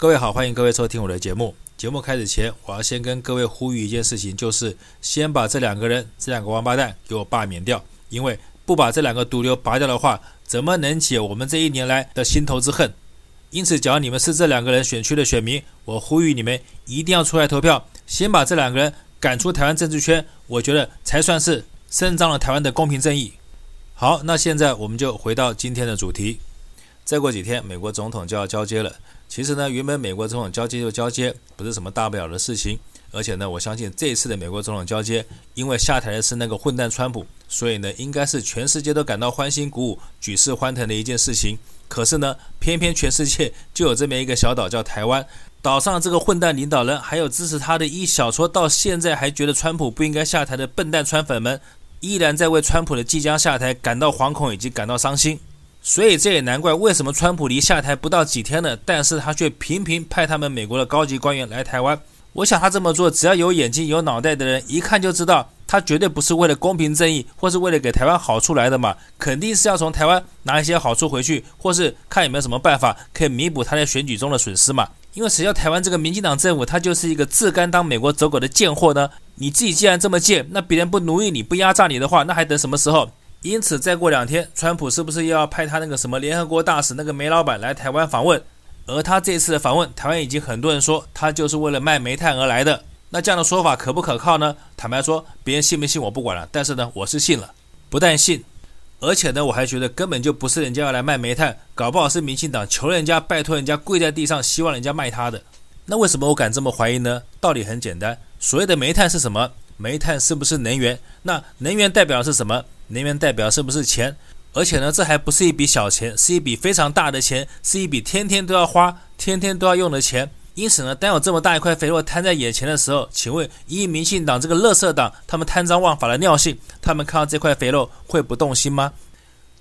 各位好，欢迎各位收听我的节目。节目开始前，我要先跟各位呼吁一件事情，就是先把这两个人、这两个王八蛋给我罢免掉，因为不把这两个毒瘤拔掉的话，怎么能解我们这一年来的心头之恨？因此，只要你们是这两个人选区的选民，我呼吁你们一定要出来投票，先把这两个人赶出台湾政治圈，我觉得才算是伸张了台湾的公平正义。好，那现在我们就回到今天的主题。再过几天，美国总统就要交接了。其实呢，原本美国总统交接就交接，不是什么大不了的事情。而且呢，我相信这一次的美国总统交接，因为下台的是那个混蛋川普，所以呢，应该是全世界都感到欢欣鼓舞、举世欢腾的一件事情。可是呢，偏偏全世界就有这么一个小岛叫台湾，岛上这个混蛋领导人，还有支持他的一小撮到现在还觉得川普不应该下台的笨蛋川粉们，依然在为川普的即将下台感到惶恐以及感到伤心。所以这也难怪，为什么川普离下台不到几天了，但是他却频频派他们美国的高级官员来台湾。我想他这么做，只要有眼睛有脑袋的人，一看就知道，他绝对不是为了公平正义，或是为了给台湾好处来的嘛，肯定是要从台湾拿一些好处回去，或是看有没有什么办法可以弥补他在选举中的损失嘛。因为谁叫台湾这个民进党政府，他就是一个自甘当美国走狗的贱货呢？你自己既然这么贱，那别人不奴役你不压榨你的话，那还等什么时候？因此，再过两天，川普是不是又要派他那个什么联合国大使那个煤老板来台湾访问？而他这次的访问，台湾已经很多人说他就是为了卖煤炭而来的。那这样的说法可不可靠呢？坦白说，别人信不信我不管了，但是呢，我是信了。不但信，而且呢，我还觉得根本就不是人家要来卖煤炭，搞不好是民进党求人家、拜托人家、跪在地上，希望人家卖他的。那为什么我敢这么怀疑呢？道理很简单，所谓的煤炭是什么？煤炭是不是能源？那能源代表的是什么？能源代表是不是钱？而且呢，这还不是一笔小钱，是一笔非常大的钱，是一笔天天都要花、天天都要用的钱。因此呢，当有这么大一块肥肉摊在眼前的时候，请问，一民进党这个垃圾党，他们贪赃枉法的尿性，他们看到这块肥肉会不动心吗？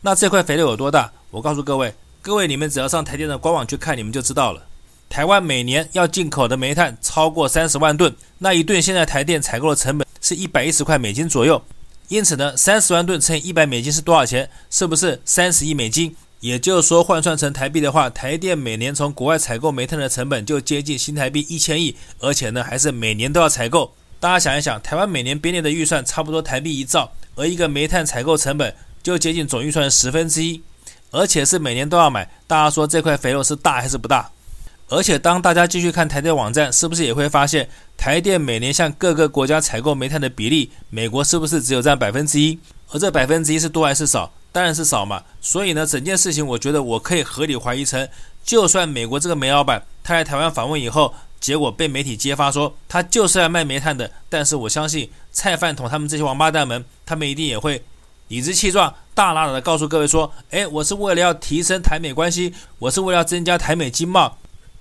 那这块肥肉有多大？我告诉各位，各位你们只要上台电的官网去看，你们就知道了。台湾每年要进口的煤炭超过三十万吨，那一吨现在台电采购的成本是一百一十块美金左右。因此呢，三十万吨乘以一百美金是多少钱？是不是三十亿美金？也就是说，换算成台币的话，台电每年从国外采购煤炭的成本就接近新台币一千亿，而且呢，还是每年都要采购。大家想一想，台湾每年编列的预算差不多台币一兆，而一个煤炭采购成本就接近总预算的十分之一，而且是每年都要买。大家说这块肥肉是大还是不大？而且，当大家继续看台电网站，是不是也会发现，台电每年向各个国家采购煤炭的比例，美国是不是只有占百分之一？而这百分之一是多还是少？当然是少嘛。所以呢，整件事情，我觉得我可以合理怀疑成，就算美国这个煤老板他来台湾访问以后，结果被媒体揭发说他就是来卖煤炭的，但是我相信蔡饭桶他们这些王八蛋们，他们一定也会理直气壮、大喇喇的告诉各位说，哎，我是为了要提升台美关系，我是为了要增加台美经贸。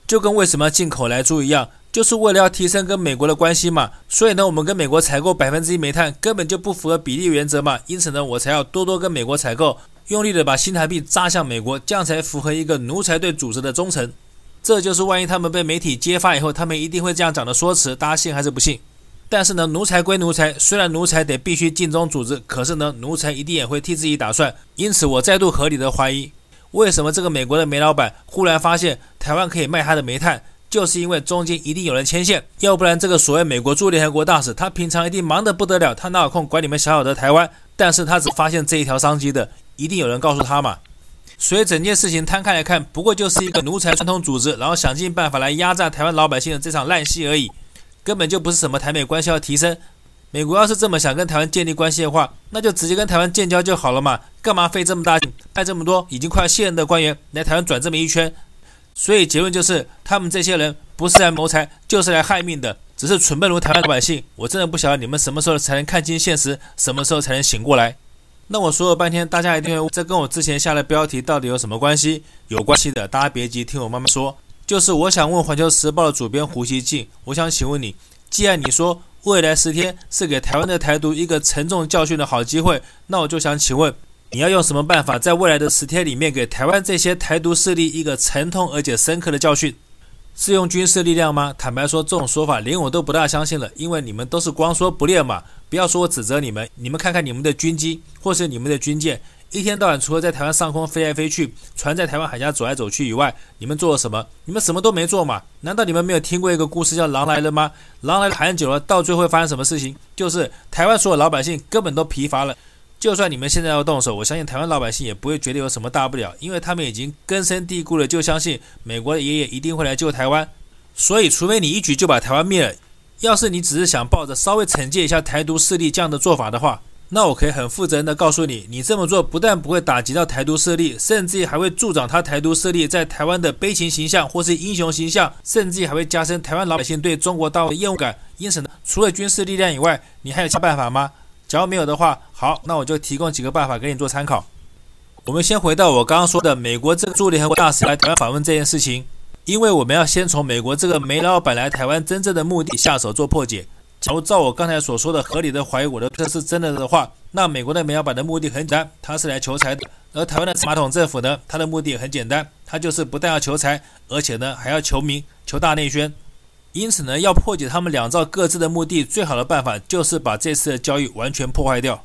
就跟为什么进口来猪一样，就是为了要提升跟美国的关系嘛。所以呢，我们跟美国采购百分之一煤炭根本就不符合比例原则嘛。因此呢，我才要多多跟美国采购，用力的把新台币砸向美国，这样才符合一个奴才对组织的忠诚。这就是万一他们被媒体揭发以后，他们一定会这样讲的说辞，大家信还是不信？但是呢，奴才归奴才，虽然奴才得必须尽忠组织，可是呢，奴才一定也会替自己打算。因此，我再度合理的怀疑。为什么这个美国的煤老板忽然发现台湾可以卖他的煤炭？就是因为中间一定有人牵线，要不然这个所谓美国驻联合国大使，他平常一定忙得不得了，他哪有空管你们小小的台湾？但是他只发现这一条商机的，一定有人告诉他嘛。所以整件事情摊开来看，不过就是一个奴才传统组织，然后想尽办法来压榨台湾老百姓的这场烂戏而已，根本就不是什么台美关系要提升。美国要是这么想跟台湾建立关系的话，那就直接跟台湾建交就好了嘛，干嘛费这么大劲派这么多已经快要卸任的官员来台湾转这么一圈？所以结论就是，他们这些人不是来谋财，就是来害命的，只是蠢笨如台湾老百姓。我真的不晓得你们什么时候才能看清现实，什么时候才能醒过来。那我说了半天，大家一定会，这跟我之前下的标题到底有什么关系？有关系的，大家别急，听我慢慢说。就是我想问《环球时报》的主编胡锡进，我想请问你，既然你说。未来十天是给台湾的台独一个沉重教训的好机会，那我就想请问，你要用什么办法，在未来的十天里面给台湾这些台独势力一个沉痛而且深刻的教训？是用军事力量吗？坦白说，这种说法连我都不大相信了，因为你们都是光说不练嘛。不要说我指责你们，你们看看你们的军机或是你们的军舰，一天到晚除了在台湾上空飞来飞去，船在台湾海峡走来走去以外，你们做了什么？你们什么都没做嘛？难道你们没有听过一个故事叫《狼来了》吗？狼来了喊久了，到最后会发生什么事情？就是台湾所有老百姓根本都疲乏了。就算你们现在要动手，我相信台湾老百姓也不会觉得有什么大不了，因为他们已经根深蒂固了就相信美国的爷爷一定会来救台湾。所以，除非你一举就把台湾灭了，要是你只是想抱着稍微惩戒一下台独势力这样的做法的话，那我可以很负责任的告诉你，你这么做不但不会打击到台独势力，甚至还会助长他台独势力在台湾的悲情形象或是英雄形象，甚至还会加深台湾老百姓对中国大陆的厌恶感。因此呢，除了军事力量以外，你还有其他办法吗？假如没有的话，好，那我就提供几个办法给你做参考。我们先回到我刚刚说的美国这个驻联合国大使来台湾访问这件事情，因为我们要先从美国这个煤老板来台湾真正的目的下手做破解。假如照我刚才所说的合理的怀疑我的这是真的的话，那美国的煤老板的目的很简单，他是来求财的；而台湾的马桶政府呢，他的目的很简单，他就是不但要求财，而且呢还要求名、求大内宣。因此呢，要破解他们两造各自的目的，最好的办法就是把这次的交易完全破坏掉。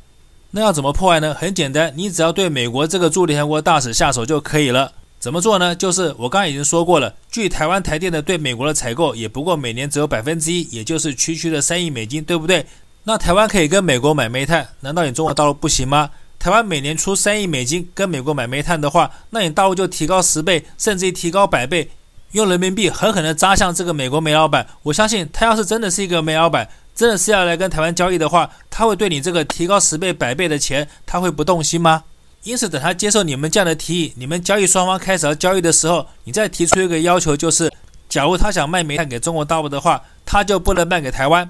那要怎么破坏呢？很简单，你只要对美国这个驻联合国大使下手就可以了。怎么做呢？就是我刚才已经说过了，据台湾台电的对美国的采购，也不过每年只有百分之一，也就是区区的三亿美金，对不对？那台湾可以跟美国买煤炭，难道你中国大陆不行吗？台湾每年出三亿美金跟美国买煤炭的话，那你大陆就提高十倍，甚至于提高百倍。用人民币狠狠地扎向这个美国煤老板，我相信他要是真的是一个煤老板，真的是要来跟台湾交易的话，他会对你这个提高十倍、百倍的钱，他会不动心吗？因此，等他接受你们这样的提议，你们交易双方开始要交易的时候，你再提出一个要求，就是假如他想卖煤炭给中国大陆的话，他就不能卖给台湾。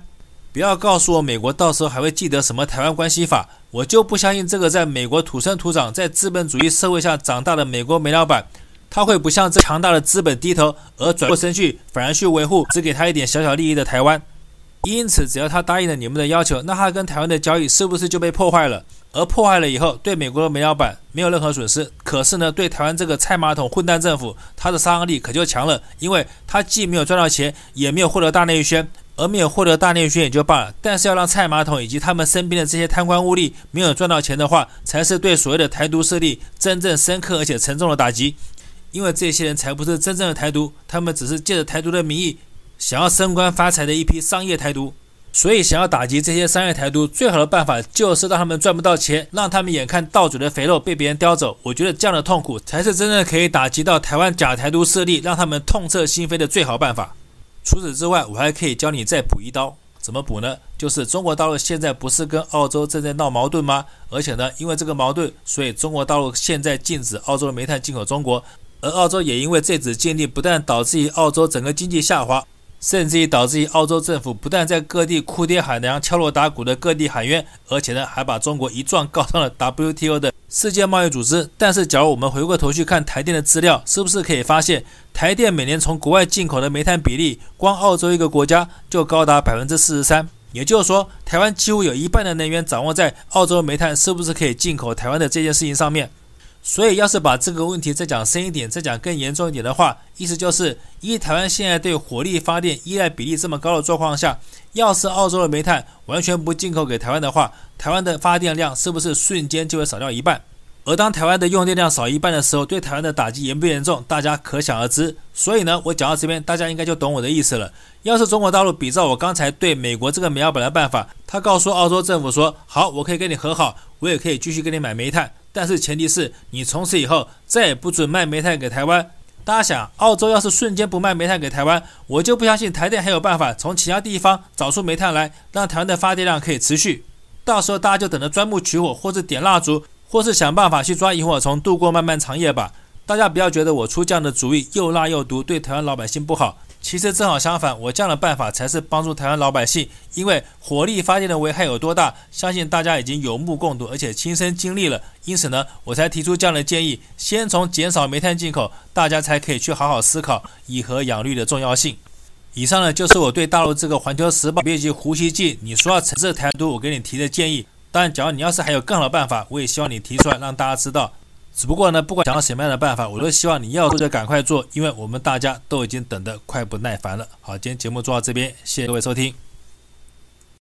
不要告诉我美国到时候还会记得什么台湾关系法，我就不相信这个在美国土生土长、在资本主义社会下长大的美国煤老板。他会不向这强大的资本低头，而转过身去，反而去维护只给他一点小小利益的台湾。因此，只要他答应了你们的要求，那他跟台湾的交易是不是就被破坏了？而破坏了以后，对美国的煤老板没有任何损失，可是呢，对台湾这个菜马桶混蛋政府，他的杀伤力可就强了，因为他既没有赚到钱，也没有获得大内宣，而没有获得大内宣也就罢了，但是要让菜马桶以及他们身边的这些贪官污吏没有赚到钱的话，才是对所谓的台独势力真正深刻而且沉重的打击。因为这些人才不是真正的台独，他们只是借着台独的名义，想要升官发财的一批商业台独。所以，想要打击这些商业台独，最好的办法就是让他们赚不到钱，让他们眼看到嘴的肥肉被别人叼走。我觉得这样的痛苦才是真正可以打击到台湾假台独势力，让他们痛彻心扉的最好办法。除此之外，我还可以教你再补一刀。怎么补呢？就是中国大陆现在不是跟澳洲正在闹矛盾吗？而且呢，因为这个矛盾，所以中国大陆现在禁止澳洲的煤炭进口中国。而澳洲也因为这纸禁令，不但导致于澳洲整个经济下滑，甚至于导致于澳洲政府不但在各地哭爹喊娘、敲锣打鼓的各地喊冤，而且呢，还把中国一状告上了 WTO 的世界贸易组织。但是，假如我们回过头去看台电的资料，是不是可以发现，台电每年从国外进口的煤炭比例，光澳洲一个国家就高达百分之四十三。也就是说，台湾几乎有一半的能源掌握在澳洲煤炭是不是可以进口台湾的这件事情上面。所以，要是把这个问题再讲深一点，再讲更严重一点的话，意思就是，依台湾现在对火力发电依赖比例这么高的状况下，要是澳洲的煤炭完全不进口给台湾的话，台湾的发电量是不是瞬间就会少掉一半？而当台湾的用电量少一半的时候，对台湾的打击严不严重，大家可想而知。所以呢，我讲到这边，大家应该就懂我的意思了。要是中国大陆比照我刚才对美国这个煤老板的办法，他告诉澳洲政府说：“好，我可以跟你和好，我也可以继续跟你买煤炭。”但是前提是你从此以后再也不准卖煤炭给台湾。大家想，澳洲要是瞬间不卖煤炭给台湾，我就不相信台电还有办法从其他地方找出煤炭来，让台湾的发电量可以持续。到时候大家就等着钻木取火，或是点蜡烛，或是想办法去抓萤火虫，度过漫漫长夜吧。大家不要觉得我出这样的主意又辣又毒，对台湾老百姓不好。其实正好相反，我这样的办法才是帮助台湾老百姓。因为火力发电的危害有多大，相信大家已经有目共睹，而且亲身经历了。因此呢，我才提出这样的建议：先从减少煤炭进口，大家才可以去好好思考以核养绿的重要性。以上呢，就是我对大陆这个《环球时报》编辑胡锡进，你说要惩治台独，我给你提的建议。当然，假如你要是还有更好的办法，我也希望你提出来，让大家知道。只不过呢，不管想到什么样的办法，我都希望你要做就赶快做，因为我们大家都已经等得快不耐烦了。好，今天节目做到这边，谢谢各位收听。